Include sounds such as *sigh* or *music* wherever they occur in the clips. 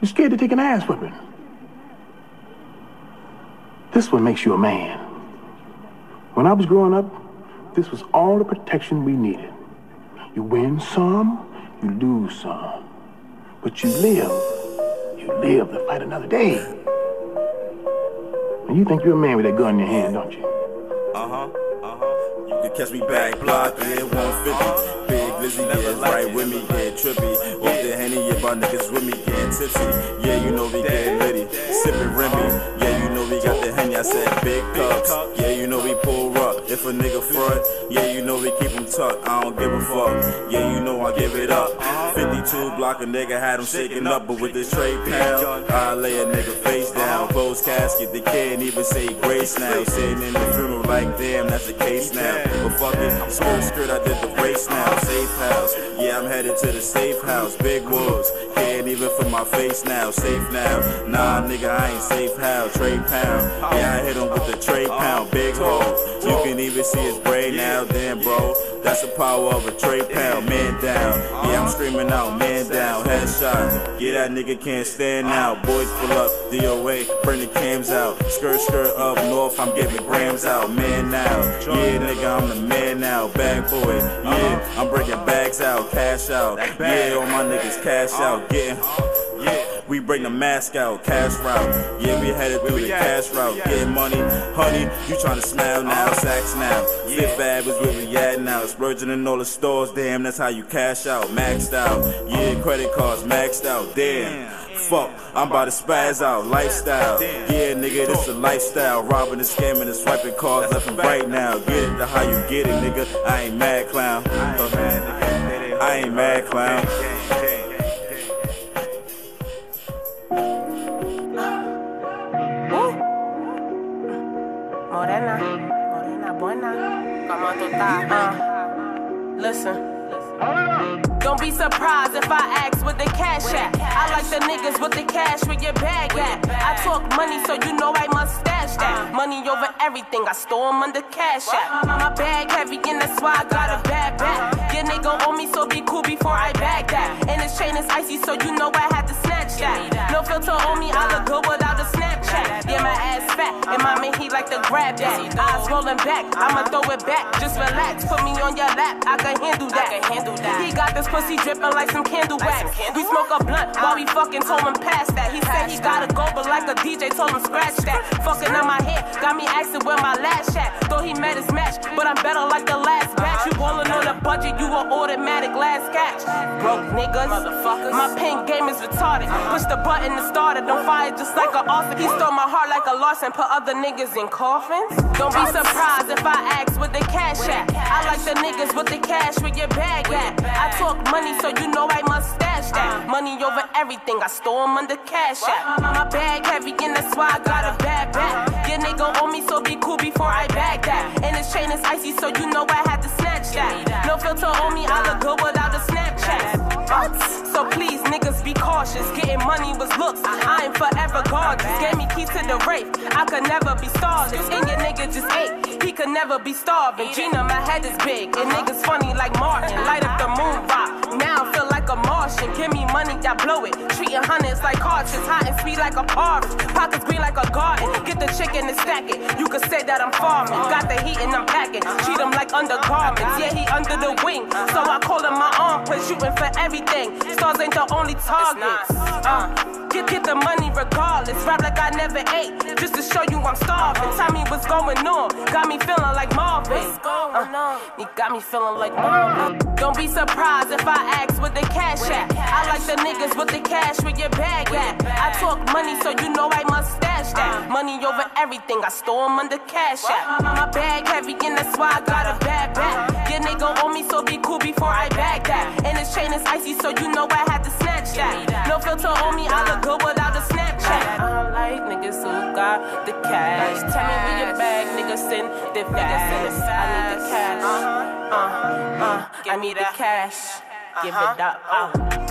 You're scared to take an ass whipping. This one makes you a man. When I was growing up, this was all the protection we needed. You win some, you lose some. But you live. You live to fight another day. And you think you're a man with that gun in your hand, don't you? Uh-huh, uh-huh. You can catch me back block, yeah, 150. Lizzy, yeah, right with me, yeah, trippy. Off the Henny, yeah, my niggas with me, getting tipsy. Yeah, you know we getting litty. Sipping Remy, yeah, you know we got the Henny, I said big cups. Yeah, you know we pull up. If a nigga front, yeah, you know we keep him tucked. I don't give a fuck. Yeah, you know I give it up. 52 block a nigga had him shaking up, but with this trade pound, I lay a nigga face down. Closed casket, they can't even say grace now. Sitting in the funeral like, damn, that's the case now. But fuck it, I'm skirt skirt, I did the race now. Safe house, yeah, I'm headed to the safe house. Big wolves, can't even feel my face now. Safe now, nah, nigga, I ain't safe how. Trade pound, yeah, I hit him with the trade pound. Big hole, you can even see his brain now. Damn, bro, that's the power of a trade pound. Man down, yeah, I'm screaming out, man down. Headshot, yeah, that nigga can't stand now. Boys pull up, DOA, bring the cams out. Skirt, skirt up north, I'm giving grams out. Man now, yeah, nigga, I'm the man now. Bag boy, yeah, I'm breaking bags out, cash out. Yeah, all my niggas cash out, getting. Yeah, we bring the mask out, cash route. Yeah, we headed through the cash route, getting money, honey. You tryna smile now, uh-huh. sacks now. Fifth Ave is where we at now. Splurging in all the stores, damn, that's how you cash out, maxed out. Yeah, credit cards maxed out, damn. Fuck, I'm about to spaz out, lifestyle. Yeah, nigga, this a lifestyle. Robbing and scamming and swiping cards left and right now. Get it to how you get it, nigga. I ain't mad clown. I ain't mad clown. Listen. Don't be surprised if I ask with the cash at. I like the niggas with the cash with your bag at. I talk money, so you know I must stash that. Money over everything, I store 'em under cash app. My bag heavy, and that's why I got a bad back. Your nigga owe me, so be cool before I bag that. And his chain is icy, so you know I had to snatch that. No filter on me, I look good without a Snapchat. Yeah, my ass fat, and my man he like to grab that. Eyes rolling back, I'ma throw it back. Just relax, put me on your lap, I can handle that. He got this pussy dripping like some candle wax. We smoke a blunt while we fucking told him pass that. He said he gotta go, but like a DJ told him scratch that. Fucking on my head, got me asking where my last at. Thought he met his match, but I'm better like the last batch. You ballin' on a budget, you an automatic last catch. Broke niggas, motherfuckers. My pen game is retarded. Push the button to start it, don't fire just like an author. He stole my heart like a loss and put other niggas in coffins. Don't be surprised if I ask with the cash at. I like the niggas with the cash with your bag at. I talk money, so you know I must stash that. Money over everything, I store store 'em under cash app. My bag heavy, and that's why I got a bad back. Your nigga owe me, so be cool before I bag that. And his chain is icy, so you know I had to snatch that. No filter on me, I look good without a Snapchat. So please, niggas, be cautious. Getting money was looks. I am forever gorgeous. Gave me to the rape. I could never be starving. And your nigga just ate. He could never be starving. Gina, my head is big. And niggas funny like Martin. Light up the moon rock. Now I feel like a Martian. Give me money, I blow it. Treating hundreds like cartridge. Hot and sweet like a porridge. Pockets green like a garden. Get the chicken and stack it. You could say that I'm farming. Got the heat and I'm packing. Treat him like undergarments. Yeah, he under the wing. So I call him my armpit. Shooting for everything. Stars ain't the only targets. Uh, get, get the money regardless. Rap like I never ate. Just to show you I'm starving. Tell me what's going on. Got me feeling like Marvin. Uh, you got me feeling like Marvin. Don't be surprised if I ask with the cash at. I like the niggas with the cash with your bag at. I talk money, so you know I must stash that. Money over everything, I store 'em under cash app. My bag heavy, and that's why I got a bad back. Your nigga owe me, so be cool before I bag that. And his chain is icy, so you know I had to snatch that. No filter on me, I look good without a Snapchat. I don't like niggas who got the cash. Tell me where your bag, niggas send the fast. I need the cash. Uh, uh, I need the cash. Give it up. Uh.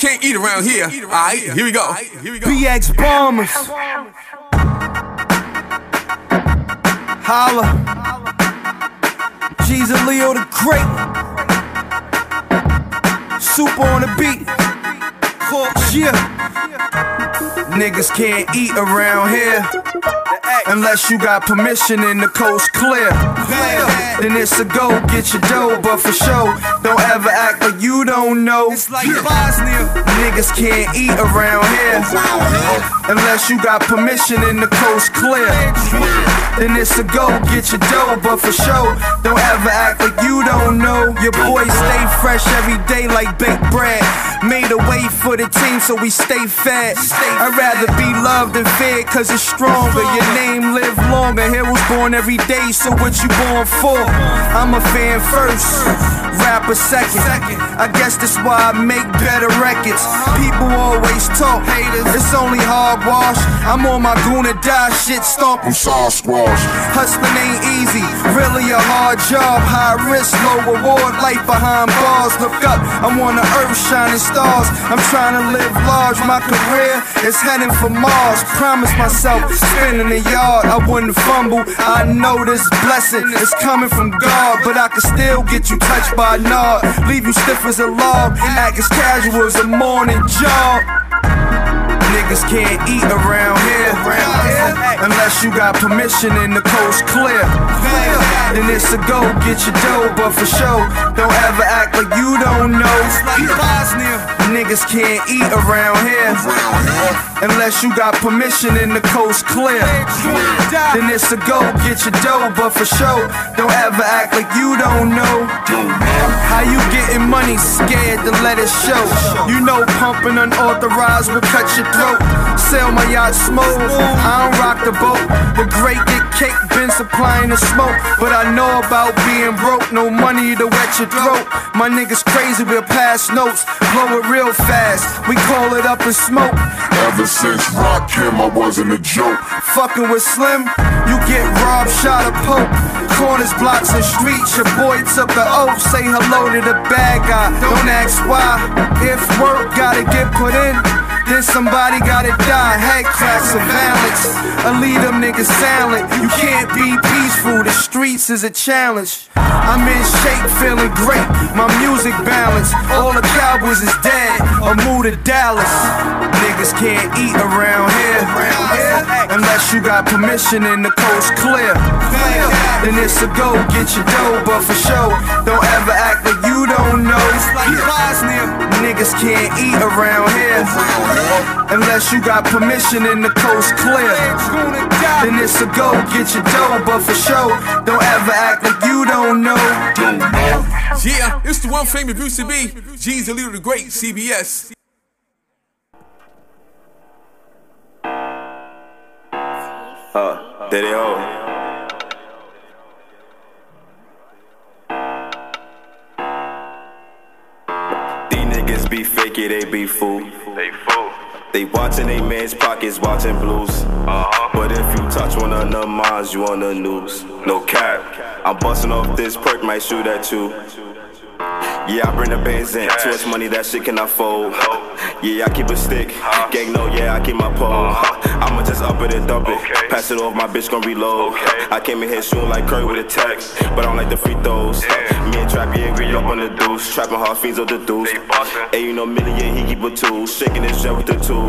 Niggas can't eat around here. Alright, here we go. Here we go. BX Bombers. Holla. And Leo the Great. Super on the beat. Yeah. Niggas can't eat around here. Unless you got permission and the coast clear. Then it's a go, get your dough, but for sure, don't ever act like you don't know. It's like Bosnia. Niggas can't eat around here. Unless you got permission and the coast clear. Then it's a go, get your dough, but for sure, don't ever act like you don't know. Your boys stay fresh every day like baked bread. Made a way for the team so we stay fed. I'd rather be loved than fed cause it's stronger. Your name live longer. Heroes born every day, so what you born for? I'm a fan first, rapper second. I guess that's why I make better records. People always talk haters. It's only hard wash. I'm on my Guna die shit, stomping Sasquatch. Hustling ain't easy, really a hard job. High risk, low reward, life behind bars. Look up, I'm on the earth shining stars. I'm trying to live large, my career is heading for Mars. Promise myself, spinning the yard, I wouldn't fumble. I know this blessing is coming from God, but I can still get you touched by a nod. Leave you stiff as a log, act as casual as a morning jog. Niggas can't eat around here unless you got permission and the coast clear. Then it's a go, get your dough, but for sure, don't ever act like you don't know. Niggas can't eat around here unless you got permission and the coast clear. Then it's a go, get your dough, but for sure, don't ever act like you don't know. How you getting money scared to let it show? You know pumping unauthorized will cut your throat. Sell my yacht smooth, I don't rock the boat. The great get cake, been supplying the smoke, but I know about being broke. No money to wet your throat. My niggas crazy, we'll pass notes, blow it real fast. We call it up and smoke. Ever since Rakim, I wasn't a joke. Fucking with Slim, you get robbed, shot, or poke. Corners, blocks, and streets. Your boy took the oath. Say hello to the bad guy. Don't ask why. If work gotta get put in. Then somebody gotta die, head cracks and balance. I lead them niggas silent. You can't be peaceful, the streets is a challenge. I'm in shape, feeling great. My music balance. All the cowboys is dead or moved to Dallas. Niggas can't eat around here unless you got permission and the coast clear. Then it's a go, get your dough, but for sure, don't ever act like you don't know. Like Bosnia, Niggas can't eat around here unless you got permission and the coast clear. Then it's a go, get your dough, but for sure, don't ever act like you don't know. Yeah, it's the one famous Bruce B. G's the leader, the great CBS. Uh, there they hold. Be fake they be fool. They fool. They watching they man's pockets, watching blues. Uh-huh. But if you touch one of them minds, you on the news. No cap. I'm busting off this perk, might shoot at you. Yeah, I bring the bands in. Too much money, that shit cannot fold. Yeah, I keep a stick. Gang, no, yeah, I keep my pole. Uh-huh. I'ma just up it and dump it. Okay. Pass it off, my bitch gon' reload. Okay. I came in here shooting like Curry with a text, But I don't like the free throws. Yeah. Me and Trap, yeah, we up on the deuce. Trapping hard fiends of the deuce. Hey, you know, Millie, yeah, he keep a tool. Shaking his jet with the tool.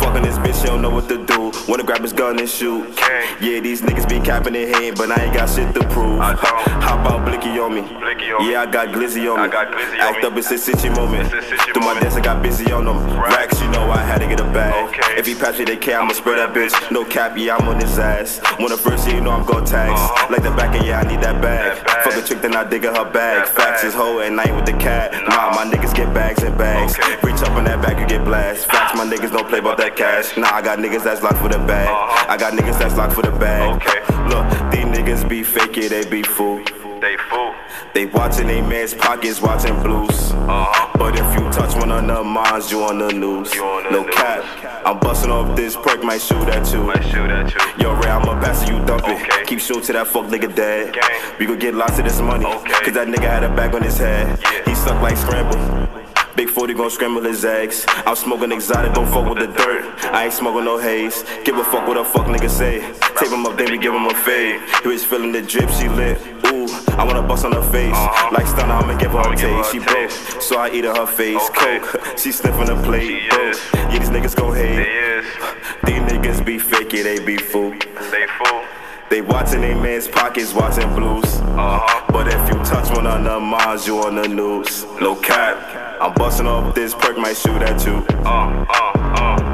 Fucking this bitch, she don't know what to do. Wanna grab his gun and shoot. Okay. Yeah, these niggas be capping their hand, but I ain't got shit to prove. I don't. How about Blicky on me? Blicky on me. yeah, I got Glizzy on me. I got Glizzy on Act me. up, it's a city moment. It's a city Through my dance, I got busy on them. Racks, you know I had to get a bag. Okay. If he pass me the K, I'ma spread that bitch. No cap, yeah, I'm on his ass. When the first you know I'm gon' tax. Uh-huh. Like the back end, yeah, I need that bag. That bag. Fuck a chick, then I dig in her bag. That Facts bag. is hoe and night with the cat. Nah, my niggas get bags and bags. Okay. Reach up on that bag, you get blast. Facts, my niggas don't play about that cash. Nah, I got niggas that's locked for the bag. Uh-huh. I got niggas that's locked for the bag. Okay. Look, these niggas be fake it, they be fool. They fool. They watching they man's pockets, watching blues. Uh-huh. But if you touch one of them minds, you on the news. On the no news. cap. I'm busting off this perk, might shoot at you. Might shoot at you. Yo, Ray, I'ma pass it, you dump it. Okay. Keep shooting to that fuck nigga dead. Gang. We gon' get lots of this money. Okay. Cause that nigga had a bag on his head. Yeah. He stuck like scramble. Big 40 gon' scramble his eggs. I'm smoking exotic, don't fuck with the dirt. I ain't smoking no haze. Give a fuck what a fuck nigga say. Tape him up, then we give him a fade. He was feeling the drip, she lit. Ooh, I wanna bust on her face. Uh-huh. Like stunner, I'ma give her I'ma a taste. She broke, so I eat her her face. Okay. Coke, *laughs* she sniffing the plate. Is. Yeah, these niggas gon' hate. These niggas be fake, yeah, they be fool. They fool. They watching they man's pockets, watching blues. Uh-huh. But if you touch one of them minds, you on the news. No cap. I'm busting off this perk, might shoot at you. Uh, uh, uh.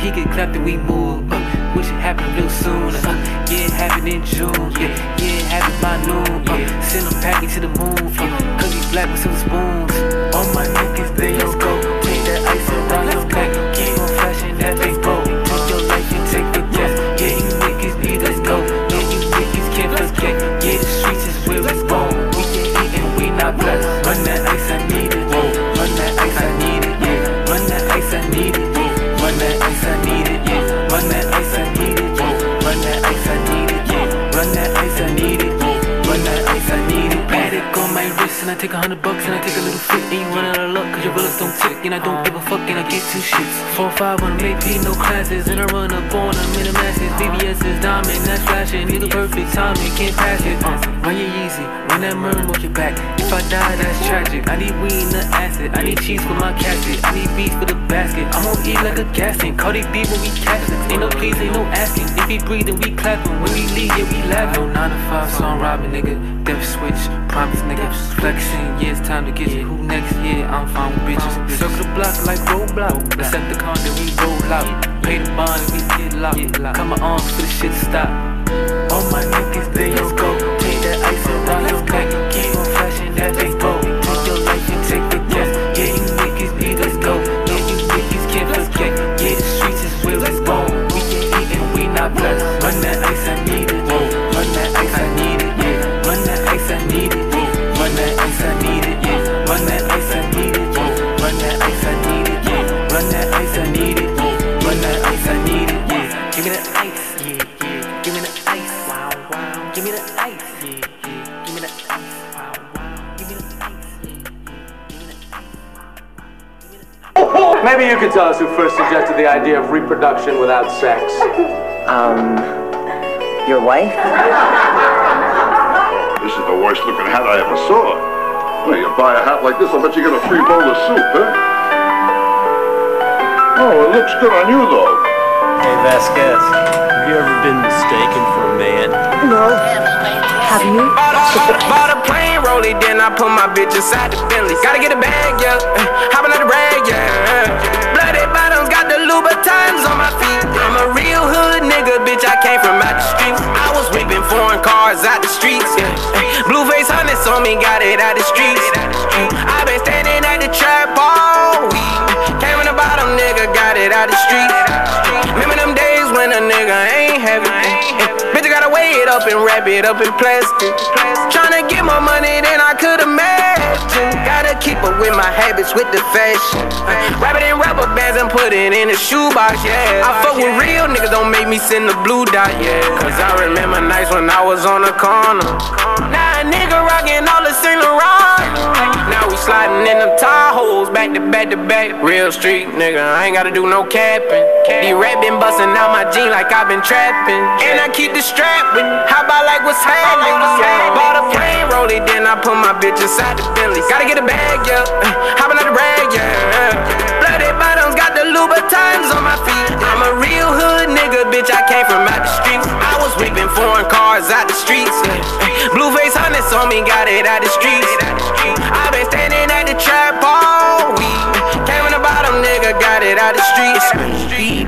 He get clapped and we move. Uh, wish it happened real soon. Uh, yeah, it happened in June. Yeah, yeah, it happened by noon. Uh, send him packing to the moon. Uh, Cause he's black with some spoons. All my niggas, there take a hundred bucks and I take a little fit. And you run out of luck cause your bullets don't tick. And I don't give a fuck and I get two shits. Four, five on AP, no classes. And I run up on them in the masses. BBS is diamond, that's flashing. Nigga perfect timing, can't pass it. Uh, run your easy, run that murmur off your back. If I die, that's tragic. I need weed in the acid. I need cheese for my casket. I need beef for the basket. I'm gonna eat like a gas tank. Cardi B when we catch. Ain't no please, ain't no asking. If he breathing, we clapping. When we leave, yeah, we laughing. No 9 to 5, so I'm robbing, nigga. Death switch, promise, nigga. Flexing, yeah, it's time to get you. Who next? Yeah, I'm fine with bitches. Circle the block like roadblock. Accept the con, then we roll out. Pay the bond and we get locked. Cut my arms for the shit to stop. All my niggas, there you you tell us who first suggested the idea of reproduction without sex. Um, your wife? This is the worst looking hat I ever saw. Well, you buy a hat like this, I'll bet you get a free bowl of soup, huh? Oh, it looks good on you, though. Hey Vasquez, have you ever been mistaken for a man? No. Have you? Bought a plain rollie, then I put my bitch inside the Bentley. Gotta get a bag, yeah. Hopping out the rag, yeah. Louboutins on my feet. I'm a real hood nigga, bitch. I came from out the streets. I was whipping foreign cars out the streets, yeah. Blueface hunters on me, got it out the streets. It up and wrap it up in plastic. Tryna get more money than I could imagine. Gotta keep up with my habits, with the fashion. Wrap it in rubber bands and put it in a shoebox, yeah. I fuck with real niggas, don't make me send the blue dot, yeah. Cause I remember nights when I was on the corner. Now a nigga rockin' all the Saint Laurent. Now we sliding in them Tahoes, back to back to back. Real street nigga, I ain't gotta do no capping. These rap been bustin' out my jean like i been trapping. And I keep the strap with me. How about like what's happening? Yeah. Bought a plain rollie, then I put my bitch inside the Bentley. Gotta get a bag, yeah. Uh, hopping out the rag, yeah. Bloody bottoms, got the Louboutins on my feet. I'm a real hood nigga, bitch. I came from out the streets. I was whipping foreign cars out the streets. Yeah. Blueface hunters on me, got it out the streets. I at the trap all week. Came in the bottom, nigga, got it out the streets.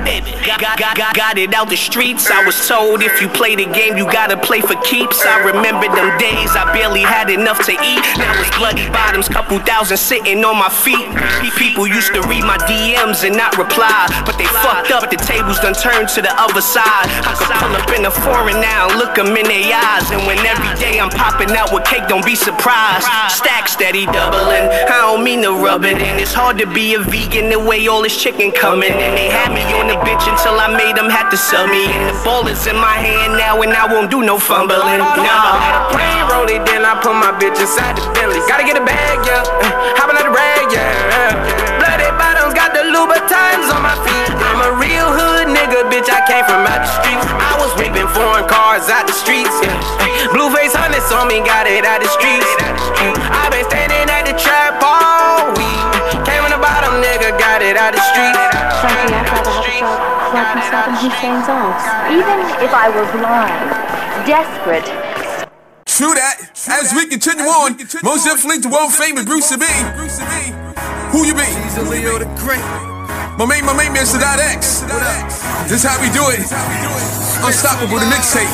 Got, got, got, got it out the streets. I was told if you play the game, you gotta play for keeps. I remember them days I barely had enough to eat. Now it's bloody bottoms, couple thousand sitting on my feet. People used to read my DMs and not reply, but they fucked up. The tables done turned to the other side. I could pull up in a foreign now, and look them in their eyes. And when every day I'm popping out with cake, don't be surprised. Stack steady doubling. I don't mean to rub it in. It's hard to be a vegan the way all this chicken coming. And they had me on the bitch until I made them have to sell me. And the ball is in my hand now, and I won't do no fumbling. Nah. Plain rollie, then I put my bitch inside the Bentley. Gotta get a bag, yeah. Uh, hopping out the rag, yeah. Bloody bottoms, got the Louboutins on my feet. I'm a real hood nigga, bitch. I came from out the streets. I was whipping foreign cars out the streets, yeah. Blueface hunters on me, got it out the streets. I like myself in Hussein's arms. Even if I were blind, desperate, True that. As we continue on, most definitely the world famous Bruce B. Who you be? Caesar Leo the Great. My main, my main man, Sadat X. This is how we do it. Unstoppable, the mixtape.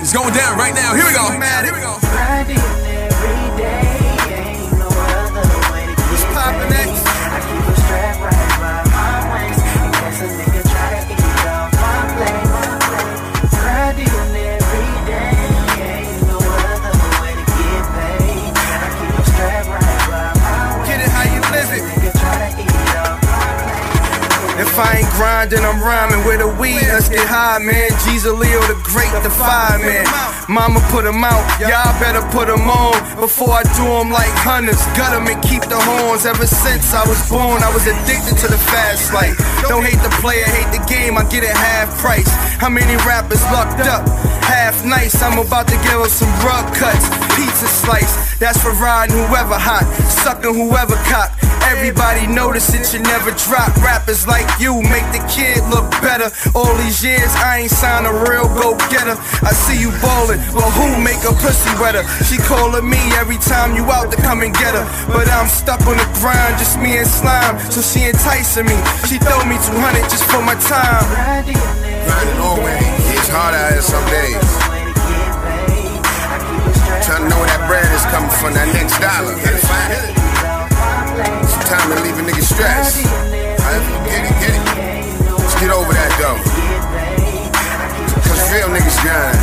It's going down right now. Here we go. Here we go. Ain't grinding, I'm rhyming with a weed. Let's get high, man. Jesus Leo the Great, the fire man. Mama put 'em out, y'all better put 'em on. Before I do 'em like hunters, gut 'em and keep the horns. Ever since I was born, I was addicted to the fast life. Don't hate the player, hate the game, I get it half price. How many rappers locked up? Half nice, I'm about to give 'em some rug cuts. Pizza slice, that's for riding whoever hot, sucking whoever cop. Everybody notice it, you never drop. Rappers like you make the kid look better. All these years, I ain't signed a real go getter. I see you ballin', but who make a pussy wetter? She callin' me every time you out to come and get her. But I'm stuck on the grind, just me and slime. So she enticing me. She throw me 200 just for my time. Grinding always. It's hard out here some days. To know that bread is coming from, that next dollar. Gotta find it. Sometimes it leave a nigga stressed. You get it, get it. Let's get over that though. Cause real niggas grind.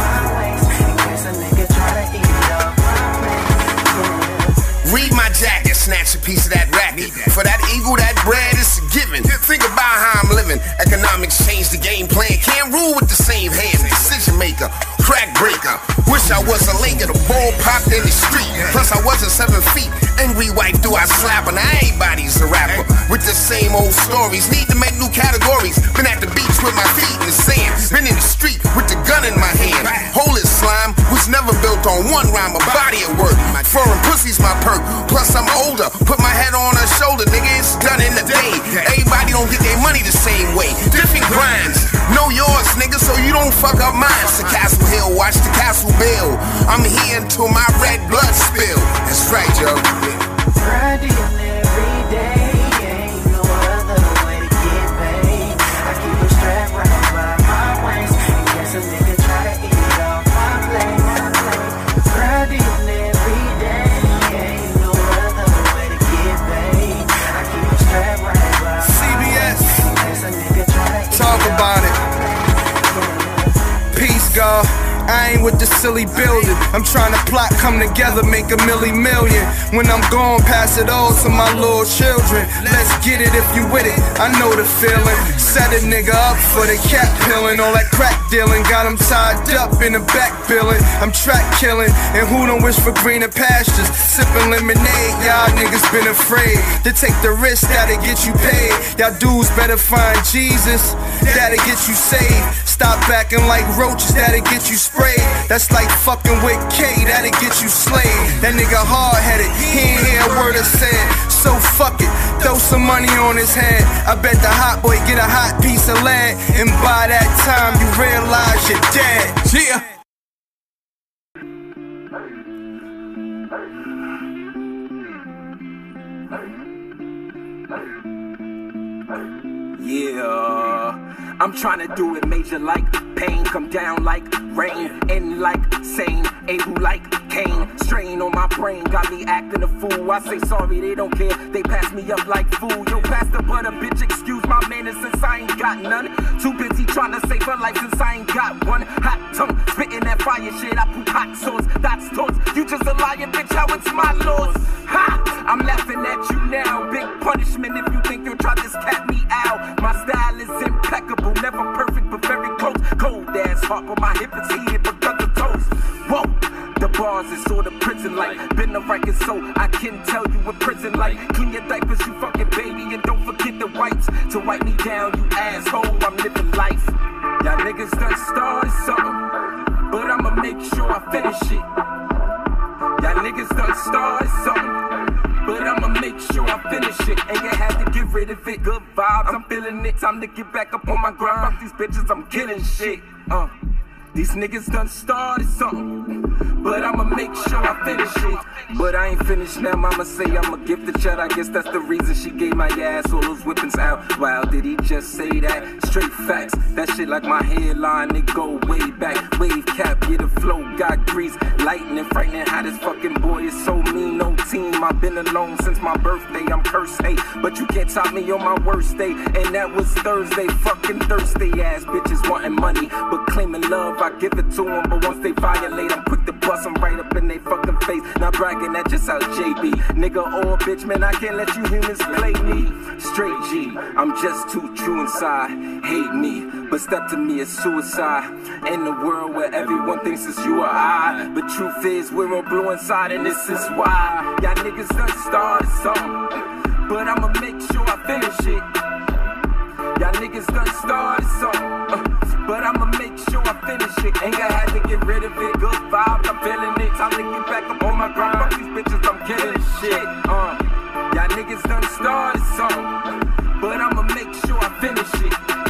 Read my jacket, snatch a piece of that racket. For that eagle, that bread is a given. Think about how I'm living. Economics change the game plan. Can't rule with the same hand. Decision maker, crack breaker. Wish I was a Laker. The ball popped in the street. Plus I wasn't seven feet. Angry wife, do I slap? And everybody's a rapper. With the same old stories. Need to make new categories. Been at the beach with my feet in the sand. Been in the street with the gun in my hand. Holy slime was never on one rhyme, a body at work. My foreign pussy's my perk. Plus I'm older. Put my head on her shoulder, nigga. It's done in the day. Everybody don't get their money the same way. Different grinds. Know yours, nigga, so you don't fuck up mine. To Castle Hill, watch the castle build. I'm here until my red blood spill. That's right, yo. CBS. God. I ain't with the silly building. I'm trying to plot, come together, make a milli million. When I'm gone, pass it all to my little children. Let's get it if you with it. I know the feeling. Set a nigga up for the cat peeling. All that crack dealing. Got him tied up in the back billing. I'm track killing. And who don't wish for greener pastures? Sipping lemonade. Y'all niggas been afraid to take the risk that'll get you paid. Y'all dudes better find Jesus. That'll get you saved. Stop acting like roaches. That'll get you sprayed. That's like fucking with K. That'll get you slayed. That nigga hard headed. He ain't hear a word I said. So fuck it. Throw some money on his head. I bet the hot boy get a hot piece of lead. And by that time, you realize you're dead. Yeah. Yeah, I'm trying to do it major like pain, come down like rain, end like sane, able like Cain, strain on my brain, got me acting a fool. I say sorry, they don't care, they pass me up like food. Yo, pass but a bitch, excuse my manners since I ain't got none. Too busy trying to save her life since I ain't got one. Hot tongue, spitting that fire shit, I put hot sauce, that's toast. You just a liar, bitch, how it's my loss. Ha! I'm laughing at you now, big punishment if you think you'll try this cat me out. My style is impeccable, never perfect, but very close. Cold ass heart, but my hip is heated, but got the toast. Whoa, the bars is sort of prison like. Been a record, so I can tell you what prison like. Clean your diapers, you fucking baby, and don't forget the wipes to wipe me down, you asshole. I'm living life. Y'all niggas done started something, but I'ma make sure I finish it. Y'all niggas done started something. But I'ma make sure I finish it. And you had to get rid of it. Good vibes, I'm feeling it. Time to get back up on my grind. Fuck these bitches, I'm killing shit. Uh. These niggas done started something, but I'ma make sure I finish it. But I ain't finished now, mama say I'ma give the chat. I guess that's the reason she gave my ass all those whippings out. Wow, did he just say that? Straight facts. That shit like my headline, it go way back. Wave cap, yeah, the flow got grease. Lightning, frightening, how this fucking boy is so mean. No team, I've been alone since my birthday. I'm cursed, hey, but you can't top me on my worst day. And that was Thursday, fucking thirsty ass bitches wanting money, but claiming love. I give it to them, but once they violate, I'm quick to bust them right up in their fucking face. Not bragging, that just how JB. Nigga or bitch, man, I can't let you humans play me. Straight G, I'm just too true inside. Hate me, but step to me is suicide. In the world where everyone thinks it's you or I. But truth is, we're all blue inside, and this is why. Y'all niggas done started something, but I'ma make sure I finish it. Y'all niggas done started something, uh, but I'ma make sure I finish it. Ain't gonna have to get rid of it. Good vibes, I'm feeling it. Time to get back up on my grind. Fuck these bitches, I'm killing shit. Uh, y'all niggas done started something, but I'ma make sure I finish it.